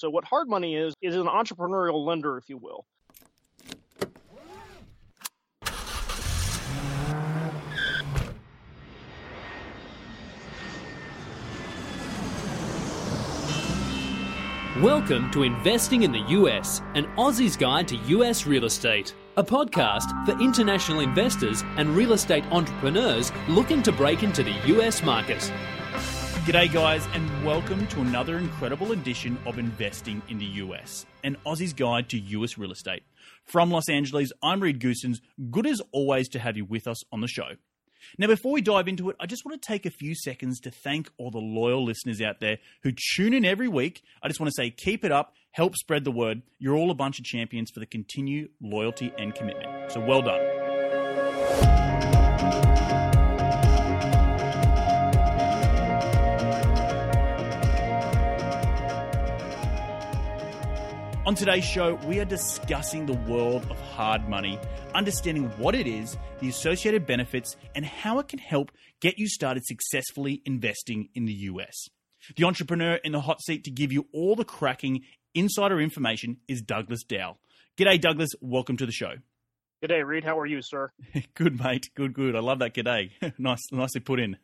So what hard money is is an entrepreneurial lender, if you will. Welcome to Investing in the US, an Aussie's guide to US real estate, a podcast for international investors and real estate entrepreneurs looking to break into the US market. G'day, guys, and welcome to another incredible edition of Investing in the US, an Aussie's guide to US real estate. From Los Angeles, I'm Reed Goossens. Good as always to have you with us on the show. Now, before we dive into it, I just want to take a few seconds to thank all the loyal listeners out there who tune in every week. I just want to say, keep it up, help spread the word. You're all a bunch of champions for the continued loyalty and commitment. So, well done. On today's show, we are discussing the world of hard money, understanding what it is, the associated benefits, and how it can help get you started successfully investing in the US. The entrepreneur in the hot seat to give you all the cracking insider information is Douglas Dow. G'day, Douglas. Welcome to the show. G'day, Reed. How are you, sir? good, mate. Good, good. I love that g'day. nice, nicely put in.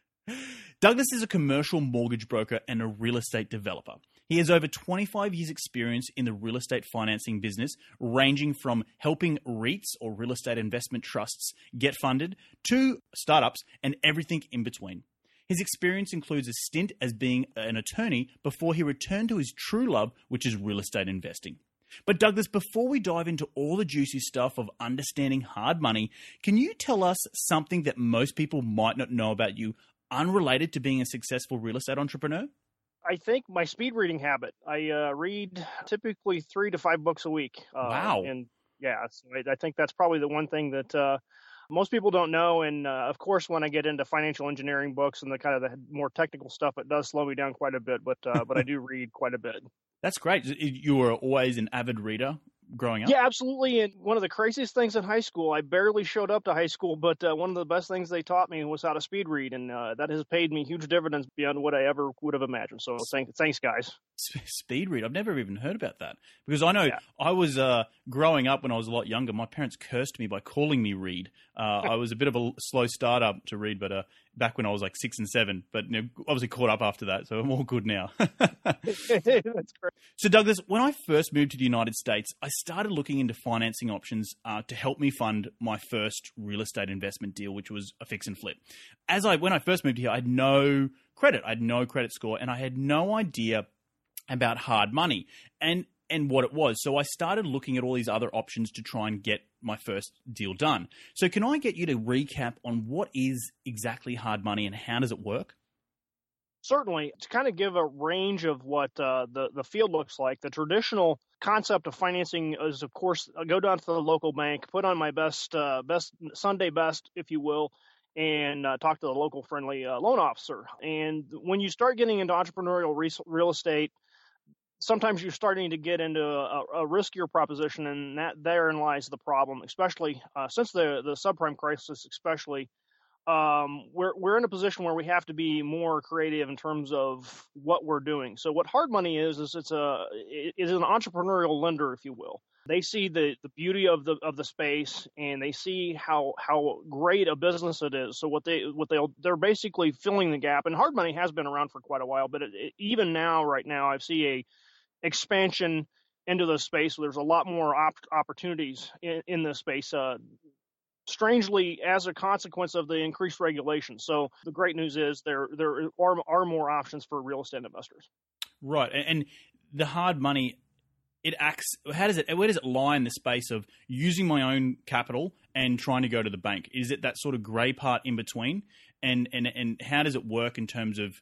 Douglas is a commercial mortgage broker and a real estate developer. He has over 25 years' experience in the real estate financing business, ranging from helping REITs or real estate investment trusts get funded to startups and everything in between. His experience includes a stint as being an attorney before he returned to his true love, which is real estate investing. But, Douglas, before we dive into all the juicy stuff of understanding hard money, can you tell us something that most people might not know about you, unrelated to being a successful real estate entrepreneur? I think my speed reading habit. I uh, read typically three to five books a week. Uh, wow. And yeah, so I, I, think that's probably the one thing that uh, most people don't know. And uh, of course, when I get into financial engineering books and the kind of the more technical stuff, it does slow me down quite a bit. But uh, but I do read quite a bit. That's great. You were always an avid reader growing up? Yeah, absolutely. And one of the craziest things in high school, I barely showed up to high school, but uh, one of the best things they taught me was how to speed read, and uh, that has paid me huge dividends beyond what I ever would have imagined. So thanks, thanks guys. Speed read. I've never even heard about that because I know yeah. I was uh, growing up when I was a lot younger. My parents cursed me by calling me Reed. Uh, I was a bit of a slow startup to read, but uh, back when I was like six and seven, but you know, obviously caught up after that, so I'm all good now. That's great. So, Douglas, when I first moved to the United States, I started looking into financing options uh, to help me fund my first real estate investment deal, which was a fix and flip. As I when I first moved here, I had no credit, I had no credit score, and I had no idea about hard money. And and what it was. So I started looking at all these other options to try and get my first deal done. So can I get you to recap on what is exactly hard money and how does it work? Certainly, to kind of give a range of what uh, the the field looks like, the traditional concept of financing is, of course, I go down to the local bank, put on my best uh, best Sunday best, if you will, and uh, talk to the local friendly uh, loan officer. And when you start getting into entrepreneurial re- real estate, sometimes you're starting to get into a, a, riskier proposition, and that therein lies the problem. Especially uh, since the the subprime crisis, especially, um, we're we're in a position where we have to be more creative in terms of what we're doing. So what hard money is is it's a it is an entrepreneurial lender, if you will. They see the, the beauty of the of the space and they see how how great a business it is. So what they what they'll they're basically filling the gap. And hard money has been around for quite a while, but it, it, even now, right now, I see a expansion into the space. There's a lot more op- opportunities in, in this space. Uh, strangely, as a consequence of the increased regulation. So the great news is there there are, are more options for real estate investors. Right, and the hard money. It acts. How does it? Where does it lie in the space of using my own capital and trying to go to the bank? Is it that sort of grey part in between? And and and how does it work in terms of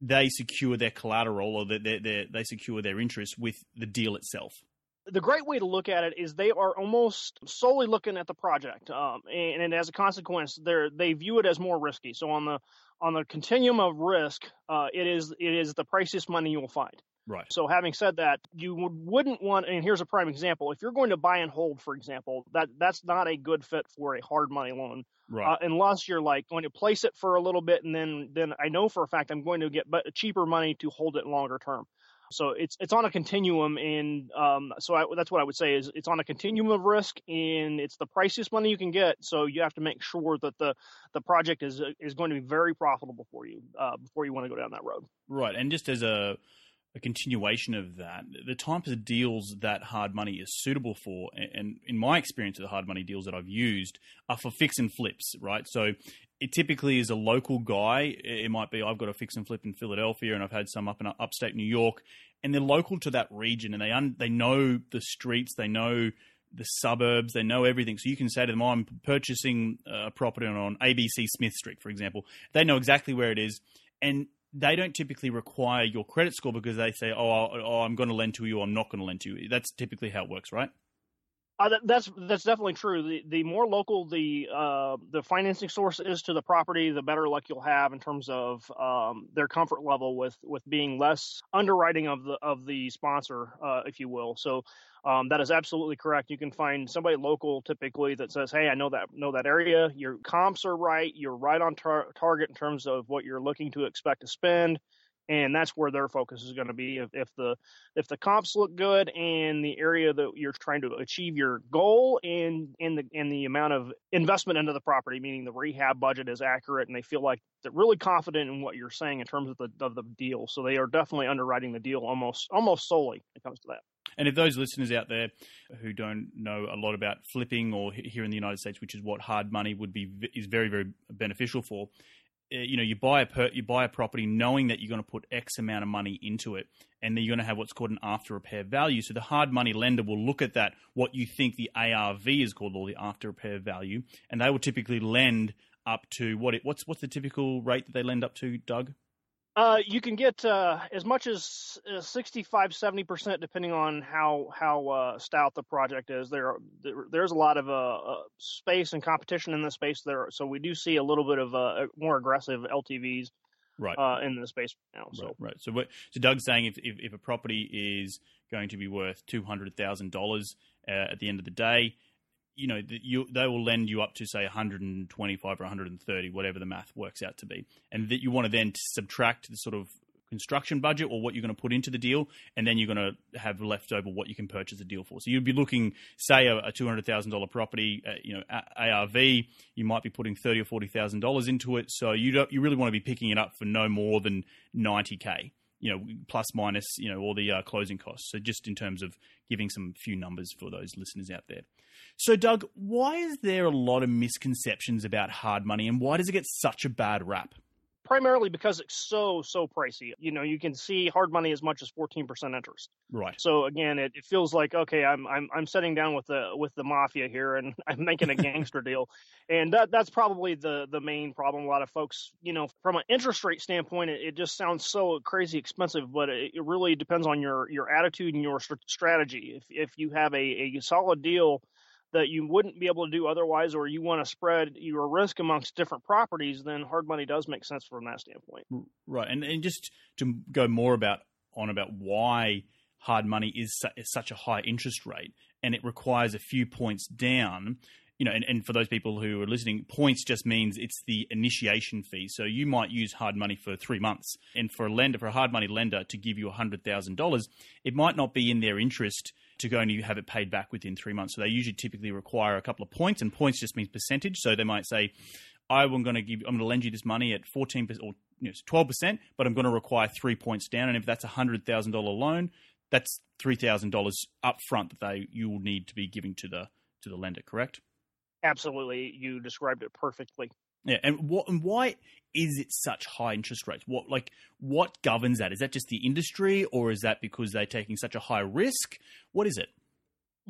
they secure their collateral or they, they, they secure their interest with the deal itself. The great way to look at it is they are almost solely looking at the project, um, and, and, as a consequence, they they view it as more risky. So on the on the continuum of risk, uh, it is it is the priciest money you will find. Right. So having said that, you wouldn't want, and here's a prime example. If you're going to buy and hold, for example, that that's not a good fit for a hard money loan right. Uh, unless you're like going to place it for a little bit and then then I know for a fact I'm going to get but cheaper money to hold it longer term. So it's it's on a continuum, and um, so I, that's what I would say is it's on a continuum of risk, and it's the priciest money you can get. So you have to make sure that the the project is is going to be very profitable for you uh, before you want to go down that road. Right, and just as a a continuation of that, the types of deals that hard money is suitable for, and in my experience of the hard money deals that I've used, are for fix and flips, right? So it typically is a local guy. It might be I've got a fix and flip in Philadelphia, and I've had some up in upstate New York, and they're local to that region, and they un- they know the streets, they know the suburbs, they know everything. So you can say to them, oh, "I'm purchasing uh, a property on ABC Smith Street, for example." They know exactly where it is, and they don't typically require your credit score because they say, "Oh, oh I'm going to lend to you. I'm not going to lend to you." That's typically how it works, right? Uh, that, that's that's definitely true. The the more local the uh, the financing source is to the property, the better luck you'll have in terms of um, their comfort level with with being less underwriting of the of the sponsor, uh, if you will. So um, that is absolutely correct. You can find somebody local typically that says, "Hey, I know that know that area. Your comps are right. You're right on tar- target in terms of what you're looking to expect to spend." and that's where their focus is going to be. If, if the if the comps look good and the area that you're trying to achieve your goal and and the and the amount of investment into the property, meaning the rehab budget is accurate, and they feel like they're really confident in what you're saying in terms of the of the deal, so they are definitely underwriting the deal almost almost solely when it comes to that. And if those listeners out there who don't know a lot about flipping or here in the United States, which is what hard money would be, is very very beneficial for uh, you know you buy a per, you buy a property knowing that you're going to put X amount of money into it, and then you're going to have what's called an after repair value. So the hard money lender will look at that, what you think the ARV is called, or the after repair value, and they will typically lend up to what it, what's what's the typical rate that they lend up to, Doug? Uh, you can get uh, as much as uh, 65, 70 percent, depending on how how uh, stout the project is. There, there there's a lot of uh, space and competition in the space there, so we do see a little bit of more aggressive LTVs right in the space now. So right, right. So what, so Doug's saying if, if, if a property is going to be worth two hundred thousand dollars at the end of the day, you know, you, they will lend you up to say 125 or 130, whatever the math works out to be, and that you want to then subtract the sort of construction budget or what you're going to put into the deal, and then you're going to have left over what you can purchase the deal for. So you'd be looking, say, a, a two hundred thousand dollar property, uh, you know, ARV, you might be putting thirty or forty thousand dollars into it. So you don't, you really want to be picking it up for no more than ninety k you know, plus minus, you know, all the uh, closing costs. So just in terms of giving some few numbers for those listeners out there. So, Doug, why is there a lot of misconceptions about hard money, and why does it get such a bad rap? primarily because it's so so pricey. You know, you can see hard money as much as 14% interest. Right. So again, it, it feels like okay, I'm I'm I'm sitting down with the with the mafia here and I'm making a gangster deal. And that that's probably the the main problem a lot of folks, you know, from an interest rate standpoint, it, it just sounds so crazy expensive, but it, it really depends on your your attitude and your strategy. If if you have a a solid deal that you wouldn't be able to do otherwise, or you want to spread your risk amongst different properties, then hard money does make sense from that standpoint. Right, and and just to go more about on about why hard money is, su- is such a high interest rate, and it requires a few points down. You know, and, and for those people who are listening, points just means it's the initiation fee. So you might use hard money for three months, and for a lender, for a hard money lender to give you hundred thousand dollars, it might not be in their interest to go and you have it paid back within three months. So they usually typically require a couple of points, and points just means percentage. So they might say, I'm going to give, I'm going to lend you this money at 14% or you know, 12%, but I'm going to require three points down. And if that's a hundred thousand dollar loan, that's three thousand dollars upfront that they you will need to be giving to the to the lender. Correct? Absolutely, you described it perfectly. Yeah, and what and why is it such high interest rates? What like what governs that? Is that just the industry, or is that because they're taking such a high risk? What is it?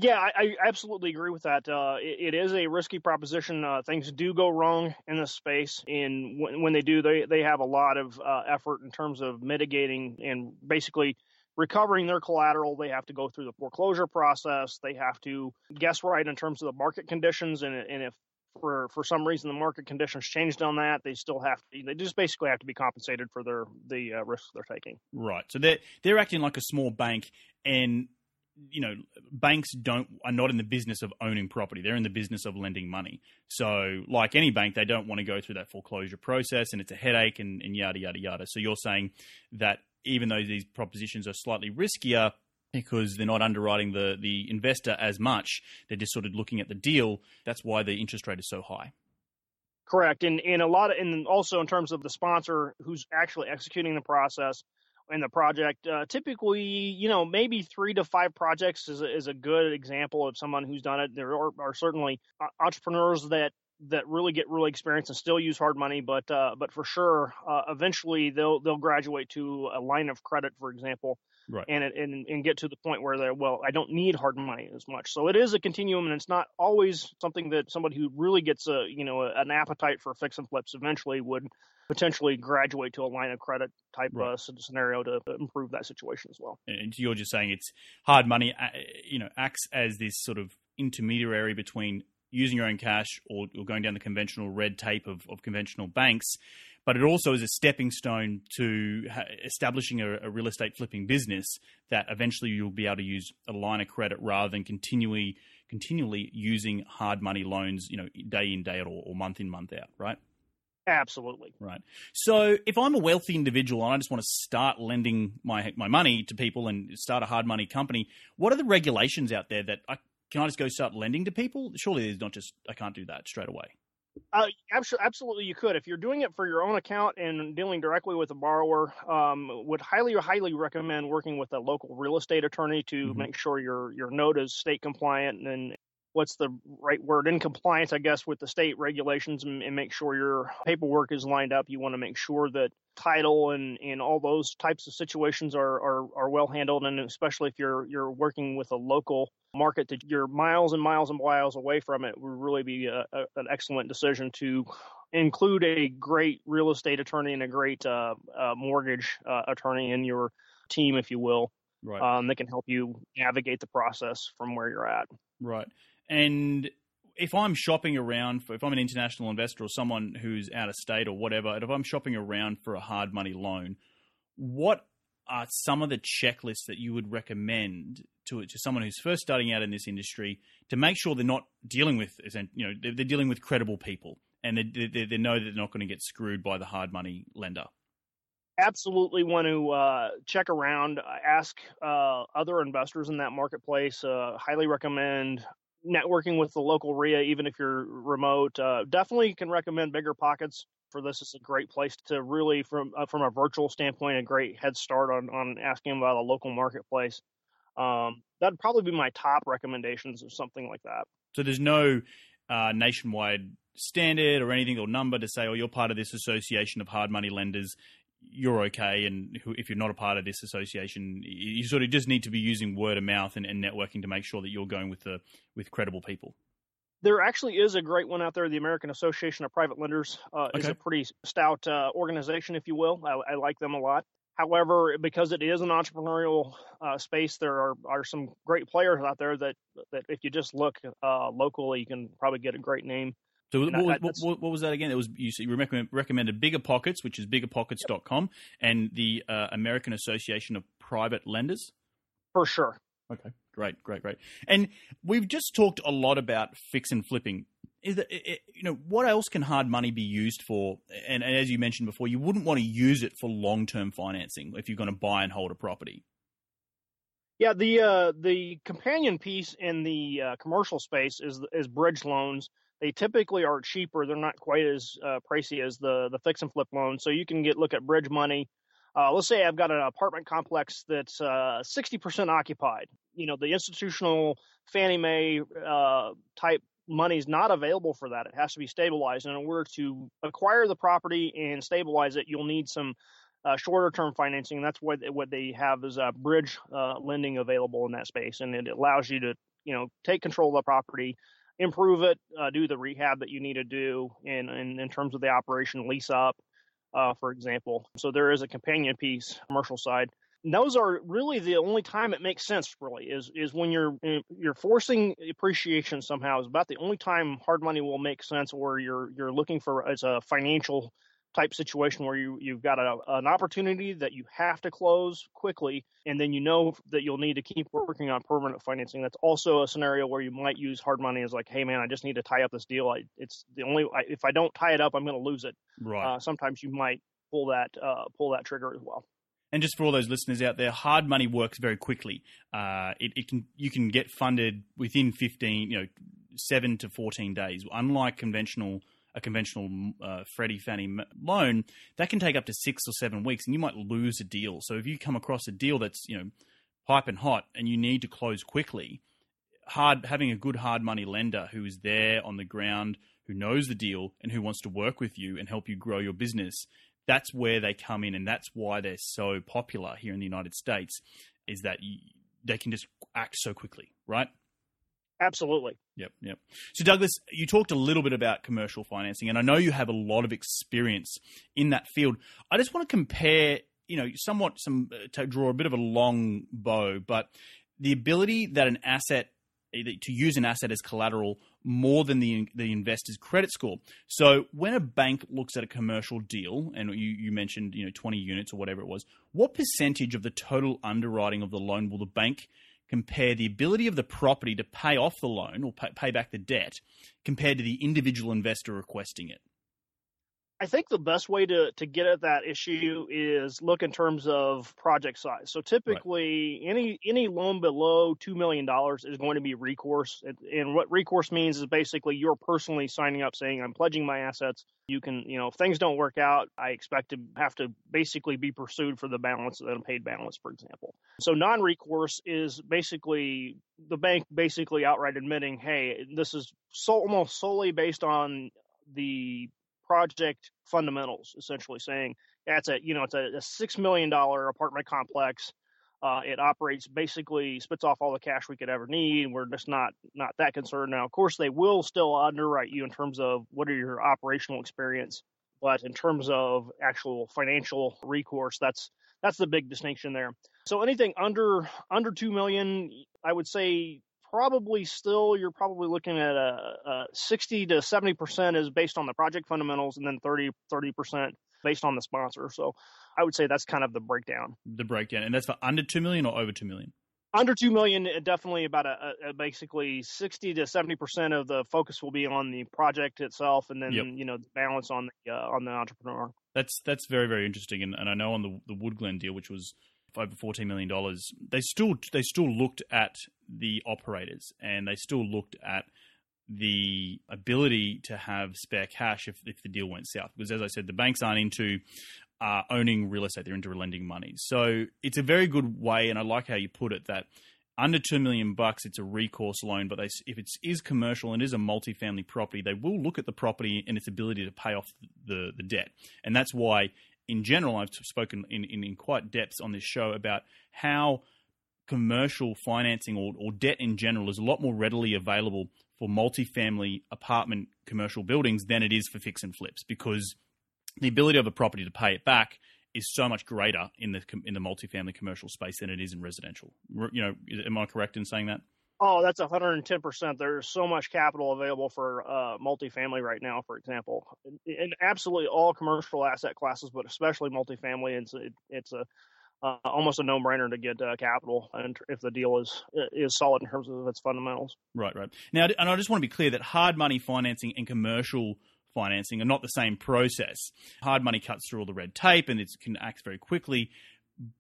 Yeah, I, I absolutely agree with that. Uh, it, it is a risky proposition. Uh, things do go wrong in this space, and when, when they do, they they have a lot of uh, effort in terms of mitigating and basically recovering their collateral. They have to go through the foreclosure process. They have to guess right in terms of the market conditions, and, and if for for some reason the market conditions changed on that, they still have to. They just basically have to be compensated for their the uh, risks they're taking. Right. So they're they're acting like a small bank, and you know banks don't are not in the business of owning property they're in the business of lending money so like any bank they don't want to go through that foreclosure process and it's a headache and, and yada yada yada so you're saying that even though these propositions are slightly riskier because they're not underwriting the the investor as much, they're just sort of looking at the deal. That's why the interest rate is so high. Correct, and and a lot of, and also in terms of the sponsor who's actually executing the process in the project. Uh, typically, you know, maybe three to five projects is a, is a good example of someone who's done it. There are, are certainly entrepreneurs that that really get really experienced and still use hard money, but uh, but for sure, uh, eventually they'll they'll graduate to a line of credit, for example, right. and and and get to the point where they're well, I don't need hard money as much. So it is a continuum, and it's not always something that somebody who really gets a you know an appetite for fix and flips eventually would potentially graduate to a line of credit type right. uh, scenario to improve that situation as well. And you're just saying it's hard money, uh, you know, acts as this sort of intermediary between using your own cash or, or going down the conventional red tape of, of conventional banks but it also is a stepping stone to establishing a, a, real estate flipping business that eventually you'll be able to use a line of credit rather than continually continually using hard money loans, you know, day in day out or, or month in month out, right? Absolutely. Right. So if I'm a wealthy individual and I just want to start lending my my money to people and start a hard money company, what are the regulations out there that I can I just go start lending to people? Surely there's not just I can't do that straight away. Uh, absolutely, you could. If you're doing it for your own account and dealing directly with a borrower, um, would highly, highly recommend working with a local real estate attorney to mm-hmm. make sure your your note is state compliant and what's the right word in compliance, I guess, with the state regulations and, and make sure your paperwork is lined up. You want to make sure that title and, and all those types of situations are, are, are well handled. And especially if you're, you're working with a local market that you're miles and miles and miles away from it would really be a, a, an excellent decision to include a great real estate attorney and a great uh, uh, mortgage uh, attorney in your team, if you will. Right. Um, that can help you navigate the process from where you're at. Right. And if I'm shopping around for, if I'm an international investor or someone who's out of state or whatever, and if I'm shopping around for a hard money loan, what are some of the checklists that you would recommend to to someone who's first starting out in this industry to make sure they're not dealing with, you know, they're, dealing with credible people and they, they, they know that they're not going to get screwed by the hard money lender? absolutely want to uh, check around, ask uh, other investors in that marketplace. Uh, highly recommend networking with the local RIA, even if you're remote. Uh, definitely can recommend Bigger Pockets for this. It's a great place to really, from uh, from a virtual standpoint, a great head start on on asking about a local marketplace. Um, that'd probably be my top recommendations of something like that. So there's no uh, nationwide standard or anything or number to say, oh, you're part of this association of hard money lenders you're okay. And if you're not a part of this association, you sort of just need to be using word of mouth and, and networking to make sure that you're going with the with credible people. There actually is a great one out there. The American Association of Private Lenders uh, okay. is a pretty stout uh, organization, if you will. I, I, like them a lot. However, because it is an entrepreneurial uh, space, there are, are some great players out there that, that if you just look uh, locally, you can probably get a great name. So what, I, what, what, what, was that again? It was you, you recommended Bigger Pockets, which is biggerpockets.com, and the uh, American Association of Private Lenders. For sure. Okay, great, great, great. And we've just talked a lot about fix and flipping. Is that you know what else can hard money be used for? And, and as you mentioned before, you wouldn't want to use it for long term financing if you're going to buy and hold a property. Yeah, the uh, the companion piece in the uh, commercial space is is bridge loans they typically are cheaper. They're not quite as uh, pricey as the the fix and flip loan. So you can get look at bridge money. Uh, let's say I've got an apartment complex that's uh, 60% occupied. You know, the institutional Fannie Mae uh, type money is not available for that. It has to be stabilized. And in order to acquire the property and stabilize it, you'll need some uh, shorter term financing. That's what what they have is a bridge uh, lending available in that space, and it allows you to you know take control of the property, improve it, uh, do the rehab that you need to do in, in, in terms of the operation, lease up, uh, for example. So there is a companion piece, commercial side. And those are really the only time it makes sense. Really, is is when you're you're forcing appreciation somehow. Is about the only time hard money will make sense, or you're you're looking for as a financial type situation where you you've got a, an opportunity that you have to close quickly and then you know that you'll need to keep working on permanent financing that's also a scenario where you might use hard money as like hey man i just need to tie up this deal I, it's the only I, if i don't tie it up i'm going to lose it right uh, sometimes you might pull that uh, pull that trigger as well And just for all those listeners out there, hard money works very quickly. Uh, it, it, can you can get funded within fifteen, you know, seven to fourteen days. Unlike conventional a conventional uh, Freddie Fannie loan, that can take up to six or seven weeks, and you might lose a deal. So if you come across a deal that's you know piping hot and you need to close quickly, hard having a good hard money lender who is there on the ground, who knows the deal, and who wants to work with you and help you grow your business that's where they come in, and that's why they're so popular here in the United States. Is that you, they can just act so quickly, right? Absolutely. Yep, yep. So, Douglas, you talked a little bit about commercial financing, and I know you have a lot of experience in that field. I just want to compare, you know, somewhat some uh, to draw a bit of a long bow, but the ability that an asset to use an asset as collateral more than the the investor's credit score. So when a bank looks at a commercial deal, and you, you mentioned you know 20 units or whatever it was, what percentage of the total underwriting of the loan will the bank compare the ability of the property to pay off the loan or pay, back the debt compared to the individual investor requesting it? I think the best way to, to get at that issue is look in terms of project size. So typically, right. any any loan below two million dollars is going to be recourse, and what recourse means is basically you're personally signing up, saying I'm pledging my assets. You can, you know, if things don't work out, I expect to have to basically be pursued for the balance, the unpaid balance, for example. So non-recourse is basically the bank basically outright admitting, hey, this is so almost solely based on the project fundamentals, essentially saying that's a you know it's a, a six million dollar apartment complex. Uh, it operates basically spits off all the cash we could ever need. We're just not not that concerned now. Of course, they will still underwrite you in terms of what are your operational experience, but in terms of actual financial recourse, that's that's the big distinction there. So anything under under two million, I would say probably still you're probably looking at a, a 60 to 70 percent is based on the project fundamentals, and then 30 30 percent based on the sponsor. So I would say that's kind of the breakdown. The breakdown, and that's for under two million or over two million. Under two million, definitely about a, a basically sixty to seventy percent of the focus will be on the project itself, and then yep. you know the balance on the uh, on the entrepreneur. That's that's very very interesting, and, and I know on the the Woodglen deal, which was over fourteen million dollars, they still they still looked at the operators and they still looked at the ability to have spare cash if, if the deal went south. Because as I said, the banks aren't into uh, owning real estate; they're into lending money. So it's a very good way, and I like how you put it that under two million bucks, it's a recourse loan. But they, if it is commercial and is a multifamily property, they will look at the property and its ability to pay off the the debt, and that's why in general, I've spoken in, in, in quite depth on this show about how commercial financing or, or debt in general is a lot more readily available for multifamily apartment commercial buildings than it is for fix and flips because the ability of a property to pay it back is so much greater in the in the multifamily commercial space than it is in residential. You know, am I correct in saying that? Oh, that's 110%. There's so much capital available for uh, multifamily right now, for example, in absolutely all commercial asset classes, but especially multifamily. It's it, it's a uh, almost a no-brainer to get uh, capital, and if the deal is is solid in terms of its fundamentals. Right, right. Now, and I just want to be clear that hard money financing and commercial financing are not the same process. Hard money cuts through all the red tape and it can act very quickly.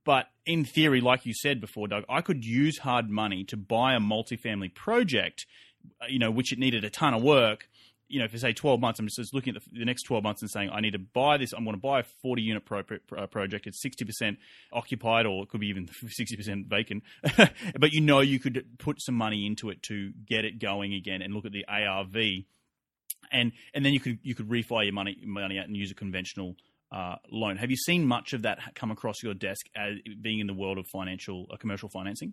But in theory, like you said before, Doug, I could use hard money to buy a multifamily project, uh, you know, which it needed a ton of work. You know, for say 12 months, I'm just looking at the, next 12 months and saying, I need to buy this. I'm going to buy a 40 unit pro, pro, project. It's 60% occupied, or it could be even 60% vacant. but you know, you could put some money into it to get it going again and look at the ARV. And, and then you could you could refi your money money out and use a conventional uh, loan. Have you seen much of that come across your desk as being in the world of financial uh, commercial financing?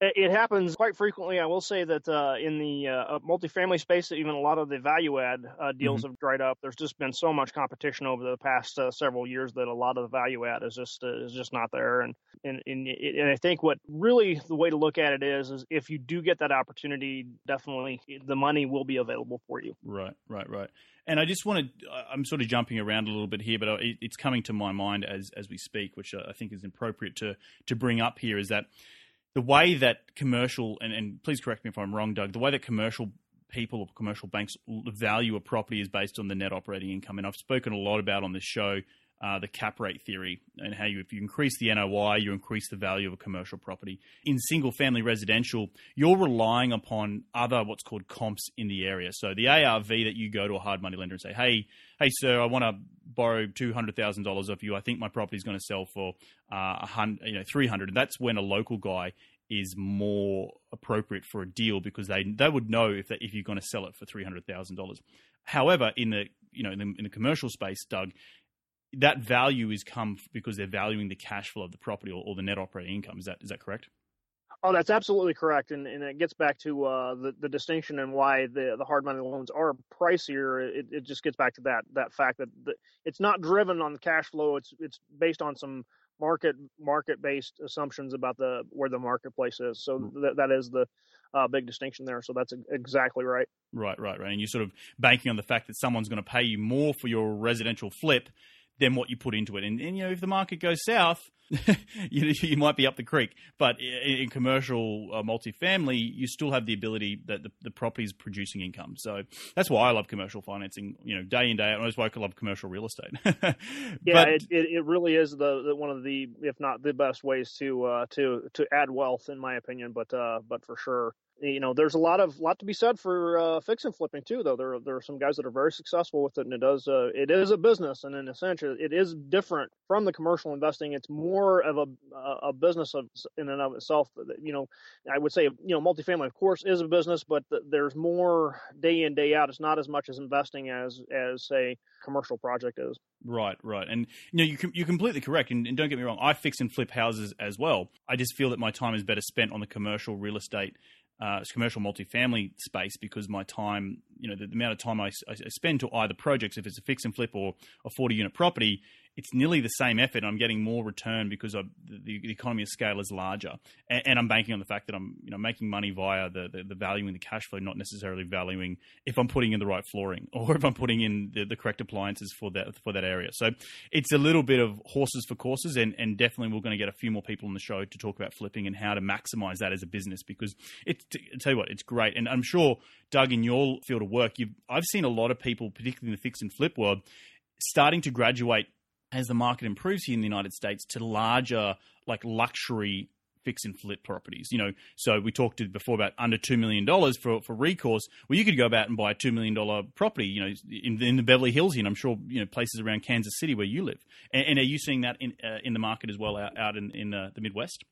It happens quite frequently. I will say that uh, in the uh, multifamily space, even a lot of the value add uh, deals mm-hmm. have dried up. There's just been so much competition over the past uh, several years that a lot of the value add is just uh, is just not there. And and and, and I think what really the way to look at it is is if you do get that opportunity, definitely the money will be available for you. Right, right, right. And I just want to, I'm sort of jumping around a little bit here, but it's coming to my mind as as we speak, which I think is appropriate to to bring up here, is that the way that commercial and, and please correct me if I'm wrong, Doug, the way that commercial people or commercial banks value a property is based on the net operating income. And I've spoken a lot about on this show uh, the cap rate theory and how you, if you increase the NOI, you increase the value of a commercial property. In single family residential, you're relying upon other what's called comps in the area. So the ARV that you go to a hard money lender and say, hey, hey, sir, I want to borrow two hundred thousand dollars off you. I think my property is going to sell for uh, hundred, you know, three hundred. That's when a local guy is more appropriate for a deal because they they would know if they, if you're going to sell it for three hundred thousand dollars. However, in the you know in the, in the commercial space, Doug, that value is come because they're valuing the cash flow of the property or, or, the net operating income. Is that is that correct? Oh, that's absolutely correct, and and it gets back to uh, the the distinction and why the the hard money loans are pricier. It, it just gets back to that that fact that the, it's not driven on the cash flow. It's it's based on some market market based assumptions about the where the marketplace is. So mm. that that is the uh, big distinction there. So that's exactly right. Right, right, right. And you're sort of banking on the fact that someone's going to pay you more for your residential flip than what you put into it. And, and you know, if the market goes south, you, you might be up the creek. But in, in commercial uh, multifamily, you still have the ability that the, the property is producing income. So that's why I love commercial financing. You know, day in day out. That's why I love commercial real estate. yeah, but, it, it, it really is the, the, one of the, if not the best ways to uh, to to add wealth, in my opinion. But uh, but for sure, you know, there's a lot of lot to be said for uh, fix and flipping too. Though there there are some guys that are very successful with it, and it does uh, it is a business, and in a sense, it is different from the commercial investing. It's more of a a business of in and of itself. You know, I would say you know multifamily, of course, is a business, but there's more day in day out. It's not as much as investing as as say commercial project is. Right, right, and you know you you're completely correct. And, and don't get me wrong, I fix and flip houses as well. I just feel that my time is better spent on the commercial real estate uh, commercial multifamily space because my time, you know, the, the amount of time I, I, spend to either projects, if it's a fix and flip or a 40 unit property, it's nearly the same effort. I'm getting more return because the, the, economy of scale is larger, and, and, I'm banking on the fact that I'm you know making money via the, the, the valuing the cash flow, not necessarily valuing if I'm putting in the right flooring or if I'm putting in the, the correct appliances for that for that area. So it's a little bit of horses for courses, and, and definitely we're going to get a few more people on the show to talk about flipping and how to maximize that as a business because it's I tell you what, it's great, and I'm sure Doug in your field of work, you've I've seen a lot of people, particularly in the fix and flip world, starting to graduate as the market improves here in the United States to larger, like luxury fix and flip properties. You know, so we talked before about under two million dollars for for recourse. Well, you could go about and buy a two million dollar property. You know, in, in the Beverly Hills, and I'm sure you know places around Kansas City where you live. And, and are you seeing that in uh, in the market as well out, out in in uh, the Midwest?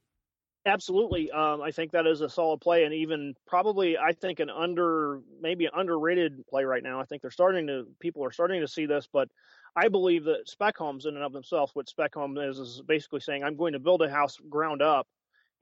Absolutely, um, I think that is a solid play, and even probably I think an under maybe an underrated play right now. I think they're starting to people are starting to see this, but I believe that spec homes in and of themselves, what spec home is, is basically saying I'm going to build a house ground up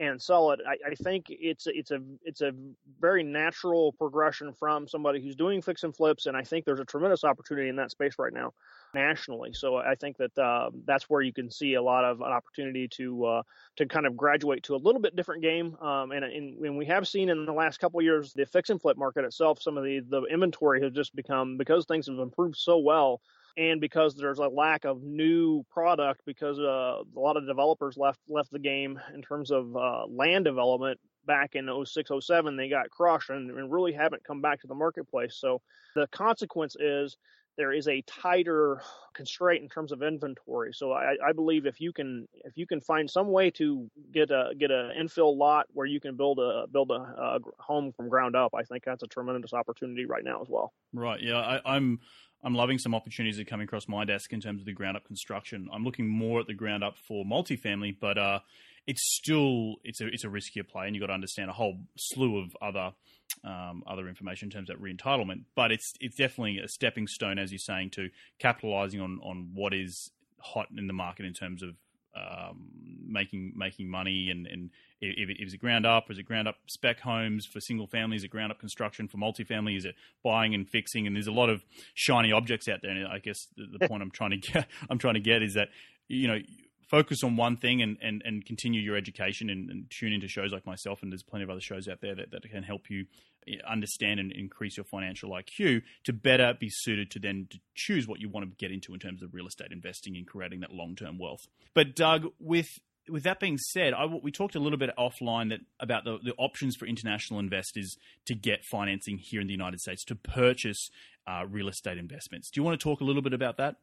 and sell it. I, I, think it's it's a it's a very natural progression from somebody who's doing fix and flips, and I think there's a tremendous opportunity in that space right now, nationally. So I think that uh, that's where you can see a lot of an opportunity to uh, to kind of graduate to a little bit different game. Um, and, and, and we have seen in the last couple years the fix and flip market itself, some of the the inventory has just become because things have improved so well and because there's a lack of new product because uh, a lot of developers left left the game in terms of uh, land development back in 06 07 they got crushed and, and, really haven't come back to the marketplace. So the consequence is there is a tighter constraint in terms of inventory. So I, I believe if you can if you can find some way to get a get an infill lot where you can build a build a, a home from ground up i think that's a tremendous opportunity right now as well. Right. Yeah I, i'm I'm loving some opportunities that coming across my desk in terms of the ground up construction. I'm looking more at the ground up for multifamily, but uh, it's still it's a it's a riskier play, and you've got to understand a whole slew of other um, other information in terms of re-entitlement. But it's it's definitely a stepping stone, as you're saying, to capitalizing on on what is hot in the market in terms of um, making making money and, and if, it, it's ground up, is it ground up spec homes for single families, is it ground up construction for multifamily, is it buying and fixing? And there's a lot of shiny objects out there. And I guess the, the point I'm trying to get I'm trying to get is that you know focus on one thing and, and, and continue your education and, and, tune into shows like myself and there's plenty of other shows out there that, that can help you eh, understand and increase your financial IQ to better be suited to then to choose what you want to get into in terms of real estate investing and creating that long-term wealth. But Doug, with with that being said, I, we talked a little bit offline that about the, the options for international investors to get financing here in the United States to purchase uh, real estate investments. Do you want to talk a little bit about that?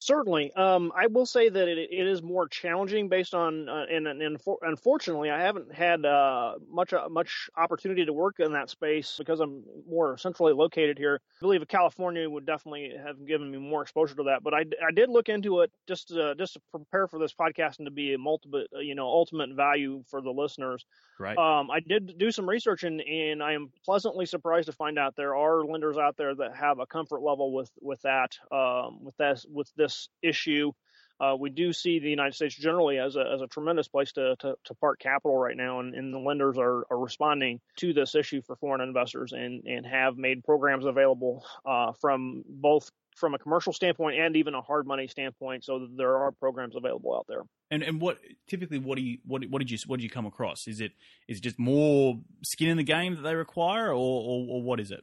Certainly, um, I will say that it, it is more challenging based on, uh, and, and for, unfortunately, I haven't had uh, much uh, much opportunity to work in that space because I'm more centrally located here. I believe California would definitely have given me more exposure to that, but I, I did look into it just to, just to prepare for this podcast and to be a multiple, you know, ultimate value for the listeners. Right. Um, I did do some research and, and I am pleasantly surprised to find out there are lenders out there that have a comfort level with with that um, with that with this this issue. Uh, we do see the United States generally as a, as a tremendous place to, to, to park capital right now, and, and the lenders are, are, responding to this issue for foreign investors and, and have made programs available uh, from both from a commercial standpoint and even a hard money standpoint. So there are programs available out there. And and what typically what do you what what did you what did you come across? Is it is it just more skin in the game that they require, or, or, or what is it?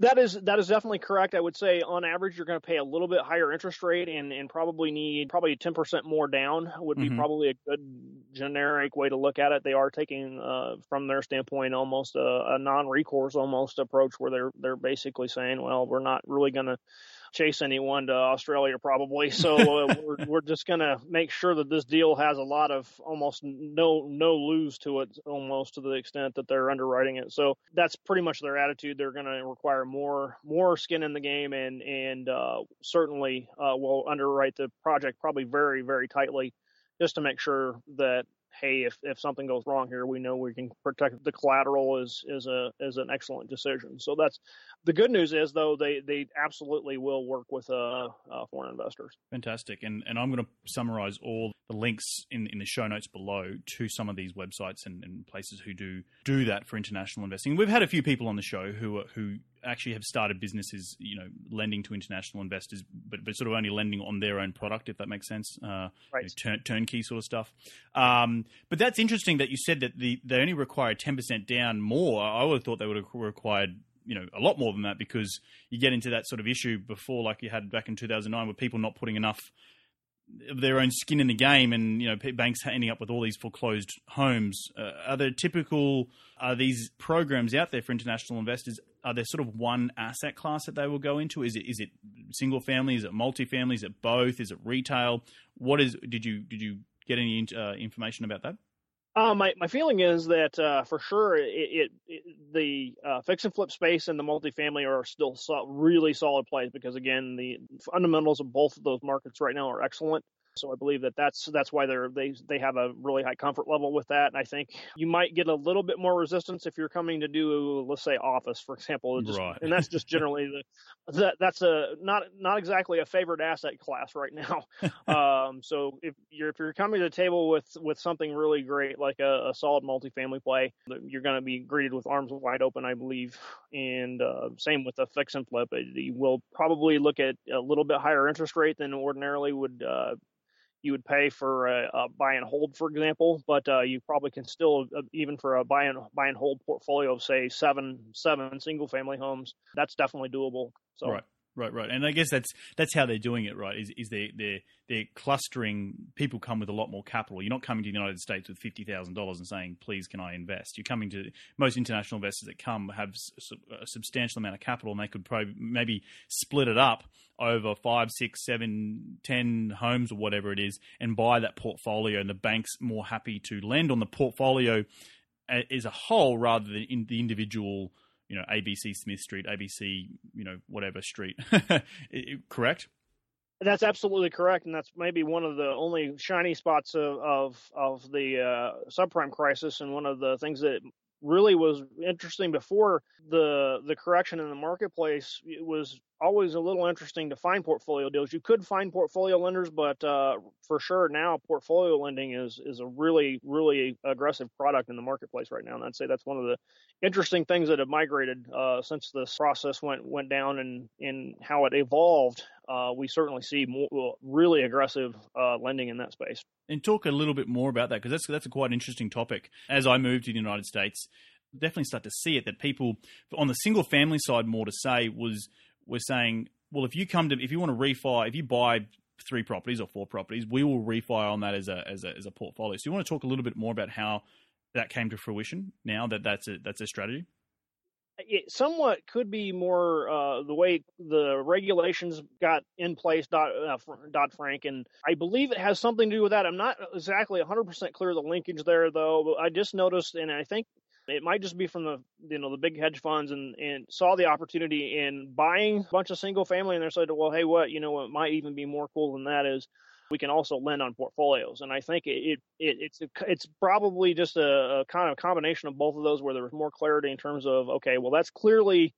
That is that is definitely correct. I would say on average you're going to pay a little bit higher interest rate and, and probably need probably 10% more down would be mm-hmm. probably a good generic way to look at it. They are taking uh, from their standpoint almost a, a non-recourse almost approach where they're they're basically saying, well, we're not really going to chase anyone to Australia probably. So uh, we're we're just going to make sure that this deal has a lot of almost no no lose to it, almost to the extent that they're underwriting it. So that's pretty much their attitude. They're going to require more more skin in the game, and and uh, certainly uh, will underwrite the project probably very very tightly, just to make sure that hey, if, if something goes wrong here, we know we can protect the collateral is is a is an excellent decision. So that's the good news is though they they absolutely will work with uh, uh, foreign investors. Fantastic, and and I'm going to summarize all the links in in the show notes below to some of these websites and, and places who do do that for international investing. We've had a few people on the show who who actually have started businesses, you know, lending to international investors, but, but sort of only lending on their own product, if that makes sense. Uh, right. You know, turn, turnkey sort of stuff. Um, but that's interesting that you said that the, they only require 10% down more. I would have thought they would have required you know a lot more than that because you get into that sort of issue before like you had back in 2009 with people not putting enough their own skin in the game and you know banks ending up with all these foreclosed homes. Uh, are there typical are these programs out there for international investors? Are there sort of one asset class that they will go into? Is it is it single family? Is it multifamily? Is it both? Is it retail? What is did you did you get any uh, information about that uh, my my feeling is that uh, for sure it, it, it the uh, fix and flip space and the multifamily are still so, really solid plays because again the fundamentals of both of those markets right now are excellent. So I believe that that's that's why they're they they have a really high comfort level with that. And I think you might get a little bit more resistance if you're coming to do let's say office, for example, just, right. and that's just generally the that that's a not not exactly a favored asset class right now. um, so if you're if you're coming to the table with with something really great like a, a solid multifamily play, you're going to be greeted with arms wide open, I believe. And uh, same with the fix and flip, you will probably look at a little bit higher interest rate than ordinarily would uh, you would pay for a, a buy and hold, for example, but uh, you probably can still uh, even for a buy and buy and hold portfolio of say seven seven single family homes, that's definitely doable. So right. Right, right, and I guess that's that's how they're doing it, right? Is is they they they're clustering. People come with a lot more capital. You're not coming to the United States with fifty thousand dollars and saying, "Please, can I invest?" You're coming to most international investors that come have a substantial amount of capital, and they could probably maybe split it up over five, six, seven, ten homes or whatever it is, and buy that portfolio. And the bank's more happy to lend on the portfolio eh, as a whole rather than in the individual you know ABC Smith Street, ABC you know whatever street. correct? That's absolutely correct, and that's maybe one of the only shiny spots of of, of the uh, subprime crisis, and one of the things that really was interesting before the the correction in the marketplace. Was always a little interesting to find portfolio deals. You could find portfolio lenders, but uh, for sure now portfolio lending is is a really really aggressive product in the marketplace right now. And I'd say that's one of the interesting things that have migrated uh, since this process went went down and in how it evolved. Uh, we certainly see more, really aggressive uh, lending in that space. And talk a little bit more about that because that's that's a quite interesting topic. As I moved to the United States, definitely start to see it that people on the single family side more to say was we're saying, well, if you come to, if you want to refi, if you buy three properties or four properties, we will refi on that as a as a as a portfolio. So you want to talk a little bit more about how that came to fruition now that that's a that's a strategy. it somewhat could be more uh, the way the regulations got in place, Dodd uh, Frank, and I believe it has something to do with that. I'm not exactly 100% clear of the linkage there, though. I just noticed, and I think it might just be from the you know the big hedge funds and and saw the opportunity in buying a bunch of single family, and they said, well, hey, what you know, it might even be more cool than that is we can also lend on portfolios. And I think it, it, it's it's probably just a, a, kind of combination of both of those where there's more clarity in terms of okay, well that's clearly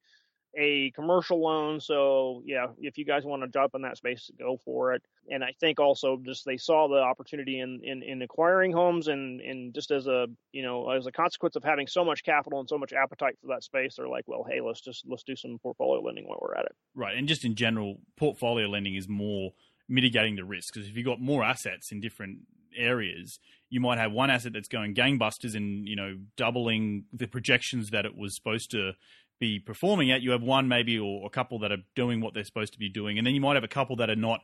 a commercial loan. So yeah, if you guys want to jump in that space, go for it. And I think also just they saw the opportunity in, in, in acquiring homes and, and just as a you know as a consequence of having so much capital and so much appetite for that space, they're like, well, hey, let's just let's do some portfolio lending while we're at it. Right, and just in general, portfolio lending is more mitigating the risk because if you've got more assets in different areas, you might have one asset that's going gangbusters and you know doubling the projections that it was supposed to be performing at. You have one maybe or a couple that are doing what they're supposed to be doing, and then you might have a couple that are not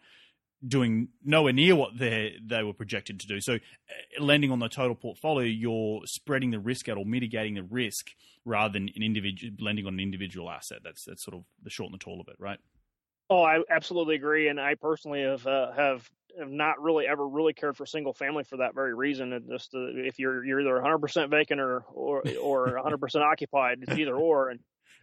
doing nowhere near what they they were projected to do. So, uh, lending on the total portfolio, you're spreading the risk out or mitigating the risk rather than an individual lending on an individual asset. That's that's sort of the short and the tall of it, right? Oh, I absolutely agree, and I personally have uh, have have not really ever really cared for single family for that very reason. And just uh, if you're you're either 100 percent vacant or or or 100 percent occupied, it's either or. And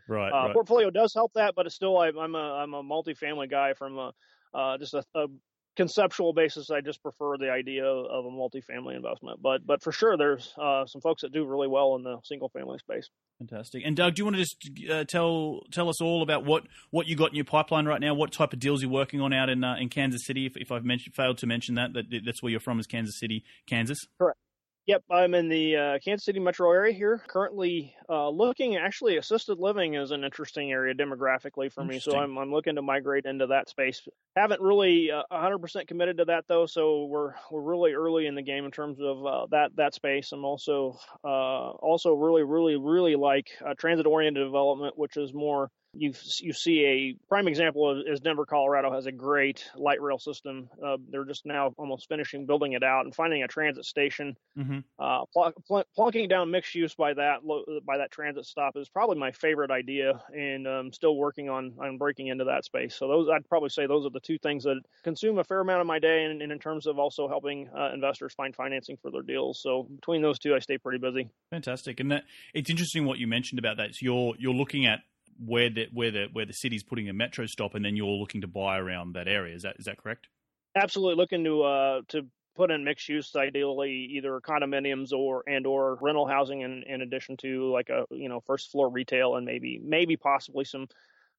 right, uh, right, portfolio does help that, but it's still I, am a I'm a multifamily guy from a uh, just a, a conceptual basis, I just prefer the idea of a multifamily investment. But but for sure, there's uh, some folks that do really well in the single family space. Fantastic. And Doug, do you want to just uh, tell tell us all about what, what you got in your pipeline right now? What type of deals you're working on out in uh, in Kansas City? If, if I've mentioned, failed to mention that, that that's where you're from, is Kansas City, Kansas. Correct. Yep, I'm in the uh, Kansas City metro area here. Currently uh, looking, actually, assisted living is an interesting area demographically for me. So I'm, I'm looking to migrate into that space. Haven't really uh, 100% committed to that though, so we're we're really early in the game in terms of uh, that that space. I'm also uh, also really really really like uh, transit oriented development, which is more you you see a prime example is Denver, Colorado has a great light rail system. Uh, they're just now almost finishing building it out and finding a transit station. Mm-hmm. Uh, pl- pl- plunking down mixed use by that by that transit stop is probably my favorite idea, and I'm um, still working on on breaking into that space. So those I'd probably say those are the two things that consume a fair amount of my day, and, and in terms of also helping uh, investors find financing for their deals. So between those two, I stay pretty busy. Fantastic, and that, it's interesting what you mentioned about that. So you're you're looking at where the where the where the city's putting a metro stop, and then you're looking to buy around that area. Is that is that correct? Absolutely, looking to uh, to put in mixed use, ideally either condominiums or and or rental housing, in, in addition to like a you know first floor retail and maybe maybe possibly some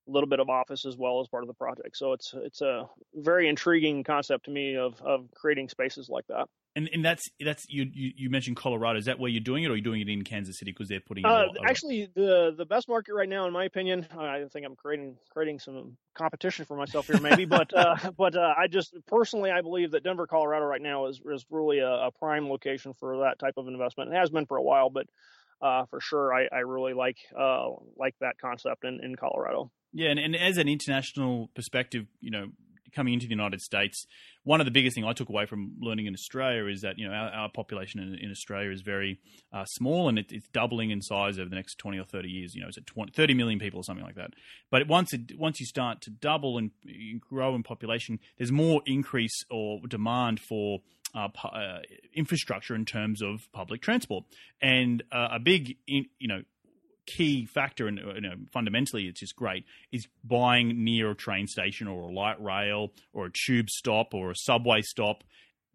a little bit of office as well as part of the project. So it's it's a very intriguing concept to me of of creating spaces like that. And and that's that's you, you, you mentioned Colorado. Is that where you're doing it, or are you doing it in Kansas City because they're putting? Uh, actually, the the best market right now, in my opinion, I think I'm creating creating some competition for myself here, maybe, but uh, but uh, I just personally I believe that Denver, Colorado, right now is is really a, a prime location for that type of investment. It has been for a while, but uh, for sure, I, I really like uh, like that concept in, in Colorado. Yeah, and, and as an international perspective, you know, coming into the United States, one of the biggest things I took away from learning in Australia is that you know our, our population in, in, Australia is very uh, small and it, it's doubling in size over the next twenty or thirty years. You know, it's at 20, 30 million people or something like that. But once it once you start to double and grow in population, there's more increase or demand for uh, uh, infrastructure in terms of public transport, and uh, a big in, you know key factor, and you know, fundamentally it's just great, is buying near a train station or a light rail or a tube stop or a subway stop,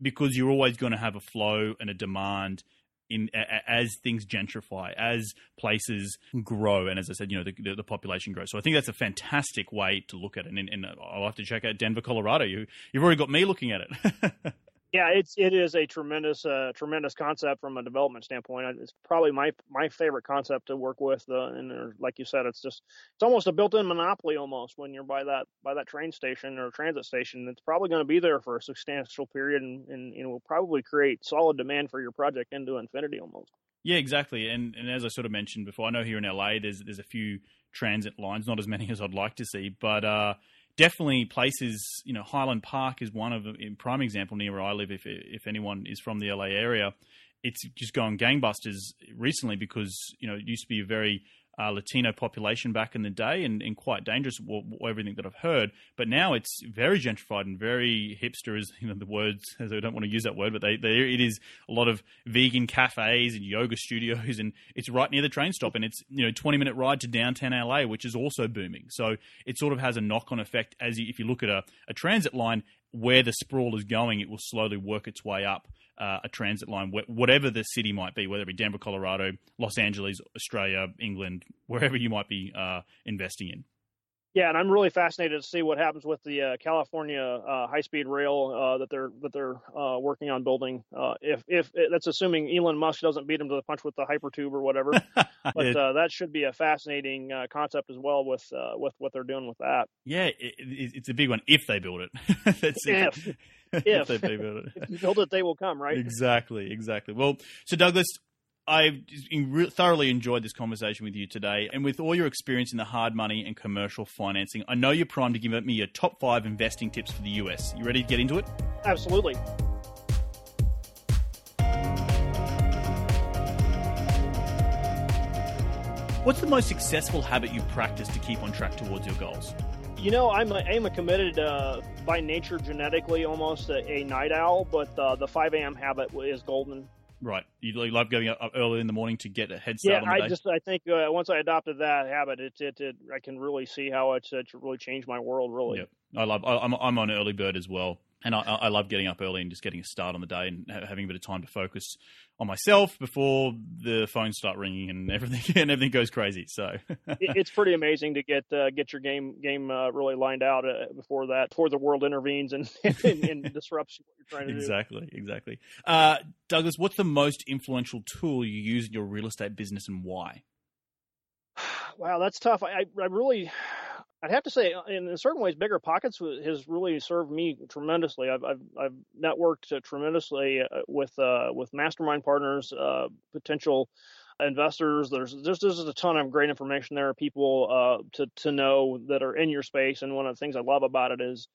because you're always going to have a flow and a demand in as things gentrify, as places grow, and as I said, you know the, the population grows. So I think that's a fantastic way to look at it. And, and I'll have to check out Denver, Colorado. You you've already got me looking at it. Yeah, it's it is a tremendous uh, tremendous concept from a development standpoint. It's probably my my favorite concept to work with. Uh, and like you said, it's just it's almost a built-in monopoly almost when you're by that by that train station or transit station. It's probably going to be there for a substantial period, and, and will probably create solid demand for your project into infinity almost. Yeah, exactly. And and as I sort of mentioned before, I know here in LA there's there's a few transit lines, not as many as I'd like to see, but uh, definitely places. You know, Highland Park is one of a prime example near where I live. If if anyone is from the LA area, it's just gone gangbusters recently because you know it used to be a very uh, Latino population back in the day and, and quite dangerous, w- everything that I've heard. But now it's very gentrified and very hipster, is you know, the words, as I don't want to use that word, but they, they, it is a lot of vegan cafes and yoga studios, and it's right near the train stop, and it's you know 20 minute ride to downtown LA, which is also booming. So it sort of has a knock on effect as you, if you look at a, a transit line, where the sprawl is going, it will slowly work its way up uh, a transit line, whatever the city might be, whether it be Denver, Colorado, Los Angeles, Australia, England, wherever you might be uh, investing in. Yeah, and I'm really fascinated to see what happens with the uh, California uh, high-speed rail uh, that they're that they're uh, working on building. Uh, if if that's assuming Elon Musk doesn't beat him to the punch with the hypertube or whatever, but uh, that should be a fascinating concept as well with with what they're doing with that. Yeah, it, it's a big one if they build it. if. if, if they build it, if you build it, they will come, right? Exactly, exactly. Well, so Douglas, I've thoroughly enjoyed this conversation with you today. And with all your experience in the hard money and commercial financing, I know you're primed to give me your top five investing tips for the US. You ready to get into it? Absolutely. What's the most successful habit you practice to keep on track towards your goals? You know, I'm a, I'm a committed, uh, by nature, genetically almost a, a night owl, but uh, the 5 a.m. habit is golden. Right. You love going up early in the morning to get a head start. Yeah, I just I think uh, once I adopted that habit, it, it, it I can really see how it's it really changed my world. Really. Yep. I love. I, I'm I'm on early bird as well and I, I, love getting up early and just getting a start on the day and having a bit of time to focus on myself before the phones start ringing and everything and everything goes crazy. So it's pretty amazing to get uh, get your game game uh, really lined out uh, before that before the world intervenes and, and, and disrupts what you're trying to exactly, do. Exactly, exactly. Uh, Douglas, what's the most influential tool you use in your real estate business and why? Wow, that's tough. I, I really I'd have to say, uh, in certain ways, bigger pockets has really served me tremendously. I've I've, I've networked uh, tremendously uh, with uh, with mastermind partners, uh, potential investors. There's there's a ton of great information there. People uh, to to know that are in your space, and one of the things I love about it is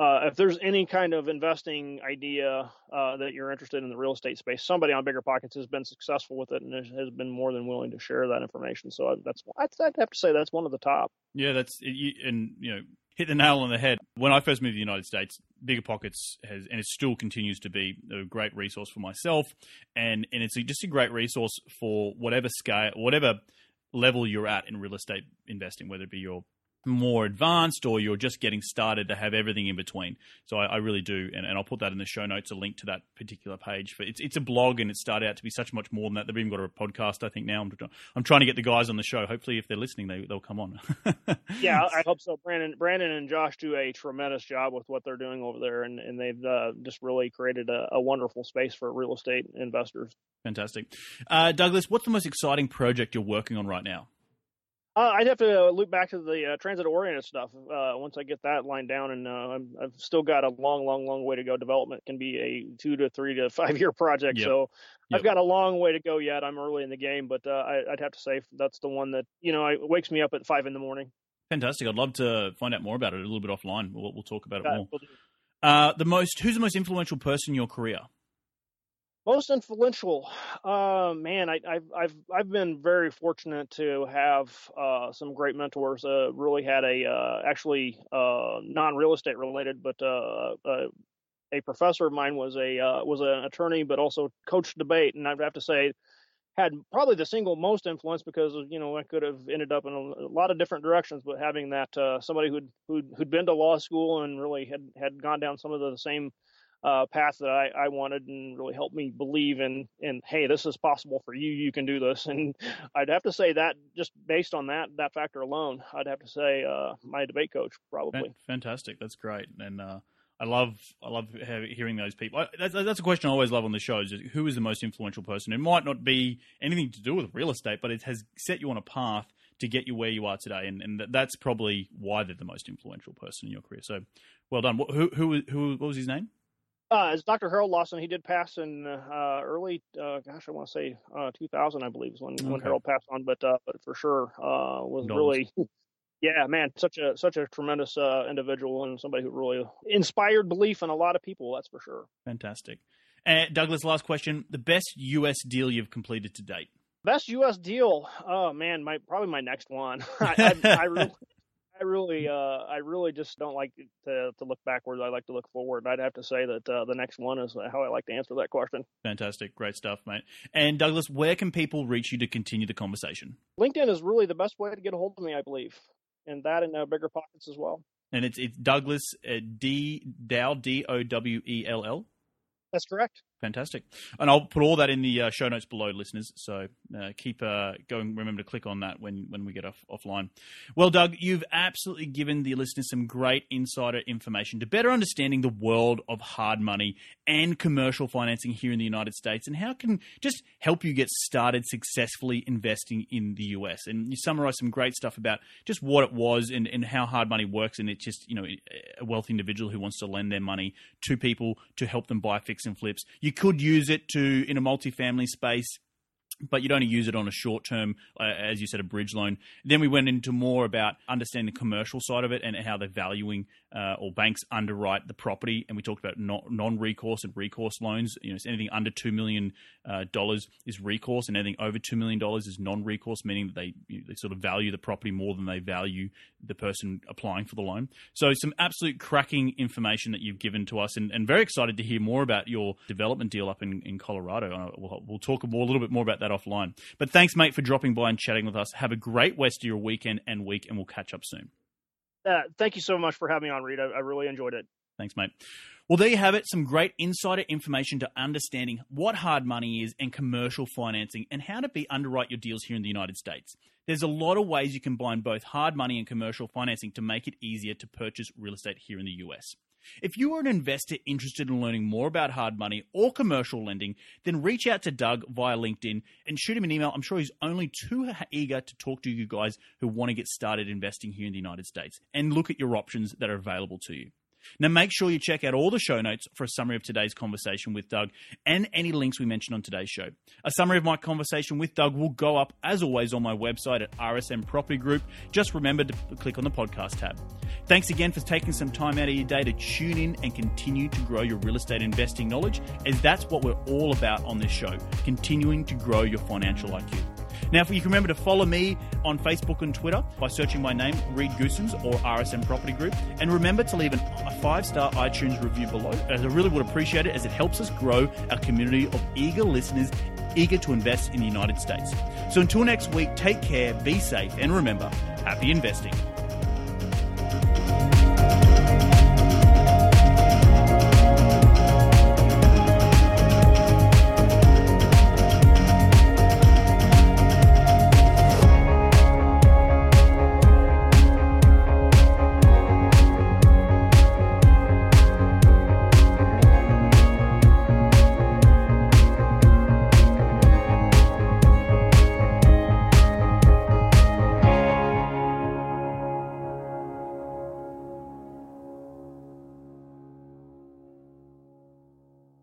uh, if there's any kind of investing idea uh, that you're interested in the real estate space, somebody on Bigger Pockets has been successful with it and has been more than willing to share that information. So that's I'd, I'd have to say that's one of the top. Yeah, that's and you know hit the nail on the head. When I first moved to the United States, Bigger Pockets has and it still continues to be a great resource for myself, and and it's just a great resource for whatever scale, whatever level you're at in real estate investing, whether it be your more advanced or you're just getting started to have everything in between. So I, I really do, and, and, I'll put that in the show notes, a link to that particular page. But it's it's a blog, and it started out to be such much more than that. They've even got a podcast, I think. Now I'm I'm trying to get the guys on the show. Hopefully, if they're listening, they they'll come on. yeah, I hope so. Brandon Brandon and Josh do a tremendous job with what they're doing over there, and and they've uh, just really created a, a, wonderful space for real estate investors. Fantastic, uh, Douglas. What's the most exciting project you're working on right now? Uh, I'd have to uh, loop back to the uh, transit-oriented stuff uh, once I get that line down, and uh, i have still got a long, long, long way to go. Development can be a two to three to five-year project, yep. so yep. I've got a long way to go yet. I'm early in the game, but uh, I, would have to say that's the one that you know it wakes me up at five in the morning. Fantastic! I'd love to find out more about it a little bit offline. We'll, we'll talk about it more. the most who's the most influential person in your career? Most influential, uh, man. I, have I've I've been very fortunate to have uh, some great mentors. Uh, really had a uh, actually uh, non real estate related, but uh, a professor of mine was a was an attorney, but also coached debate, and I'd have to say had probably the single most influence because you know I could have ended up in a, lot of different directions, but having that somebody who'd, who'd who'd been to law school and really had had gone down some of the same uh, path that I, I wanted and really helped me believe in, in, hey, this is possible for you. You can do this. And I'd have to say that just based on that, that factor alone, I'd have to say uh, my debate coach probably. Fantastic. That's great. And uh, I love I love hearing those people. That's, that's a question I always love on the show: is who is the most influential person? It might not be anything to do with real estate, but it has set you on a path to get you where you are today, and, and that's probably why they're the most influential person in your career. So, well done. Who who who what was his name? Uh, it's Dr. Harold Lawson. He did pass in uh, early, uh, gosh, I want to say uh, 2000, I believe, is when, okay. when Harold passed on. But uh, but for sure, uh, was really, yeah, man, such a such a tremendous uh, individual and somebody who really inspired belief in a lot of people. That's for sure. Fantastic. Douglas, last question: the best U.S. deal you've completed to date? Best U.S. deal. Oh man, my probably my next one. I, I, I really, I really, uh, I really just don't like to to look backwards. I like to look forward. I'd have to say that uh, the next one is how I like to answer that question. Fantastic, great stuff, mate. And Douglas, where can people reach you to continue the conversation? LinkedIn is really the best way to get a hold of me, I believe, and that and uh, bigger pockets as well. And it's it's Douglas uh, D Dow D O W E L L. That's correct. Fantastic. And I'll put all that in the uh, show notes below, listeners. So uh, keep uh, going. Remember to click on that when, when we get off, offline. Well, Doug, you've absolutely given the listeners some great insider information to better understanding the world of hard money and commercial financing here in the United States and how can just help you get started successfully investing in the US. And you summarize some great stuff about just what it was and, and how hard money works. And it's just, you know, a wealthy individual who wants to lend their money to people to help them buy fix and flips. You you could use it to in a multifamily space but you'd only use it on a short term, uh, as you said, a bridge loan. Then we went into more about understanding the commercial side of it and how they're valuing uh, or banks underwrite the property. And we talked about non recourse and recourse loans. You know, anything under $2 million uh, is recourse, and anything over $2 million is non recourse, meaning that they, you know, they sort of value the property more than they value the person applying for the loan. So, some absolute cracking information that you've given to us, and, and very excited to hear more about your development deal up in, in Colorado. Uh, we'll, we'll talk more, a little bit more about that that offline. But thanks, mate, for dropping by and chatting with us. Have a great rest of your weekend and week, and we'll catch up soon. Uh, thank you so much for having me on, Reed. I, I really enjoyed it. Thanks, mate. Well, there you have it. Some great insider information to understanding what hard money is and commercial financing and how to be underwrite your deals here in the United States. There's a lot of ways you can combine both hard money and commercial financing to make it easier to purchase real estate here in the US. If you are an investor interested in learning more about hard money or commercial lending, then reach out to Doug via LinkedIn and shoot him an email. I'm sure he's only too eager to talk to you guys who want to get started investing here in the United States and look at your options that are available to you. Now, make sure you check out all the show notes for a summary of today's conversation with Doug and any links we mentioned on today's show. A summary of my conversation with Doug will go up, as always, on my website at RSM Property Group. Just remember to click on the podcast tab. Thanks again for taking some time out of your day to tune in and continue to grow your real estate investing knowledge, as that's what we're all about on this show continuing to grow your financial IQ. Now, if you can remember to follow me on Facebook and Twitter by searching my name, Reed Goossens or RSM Property Group. And remember to leave an, a five star iTunes review below, as I really would appreciate it as it helps us grow our community of eager listeners eager to invest in the United States. So until next week, take care, be safe, and remember, happy investing.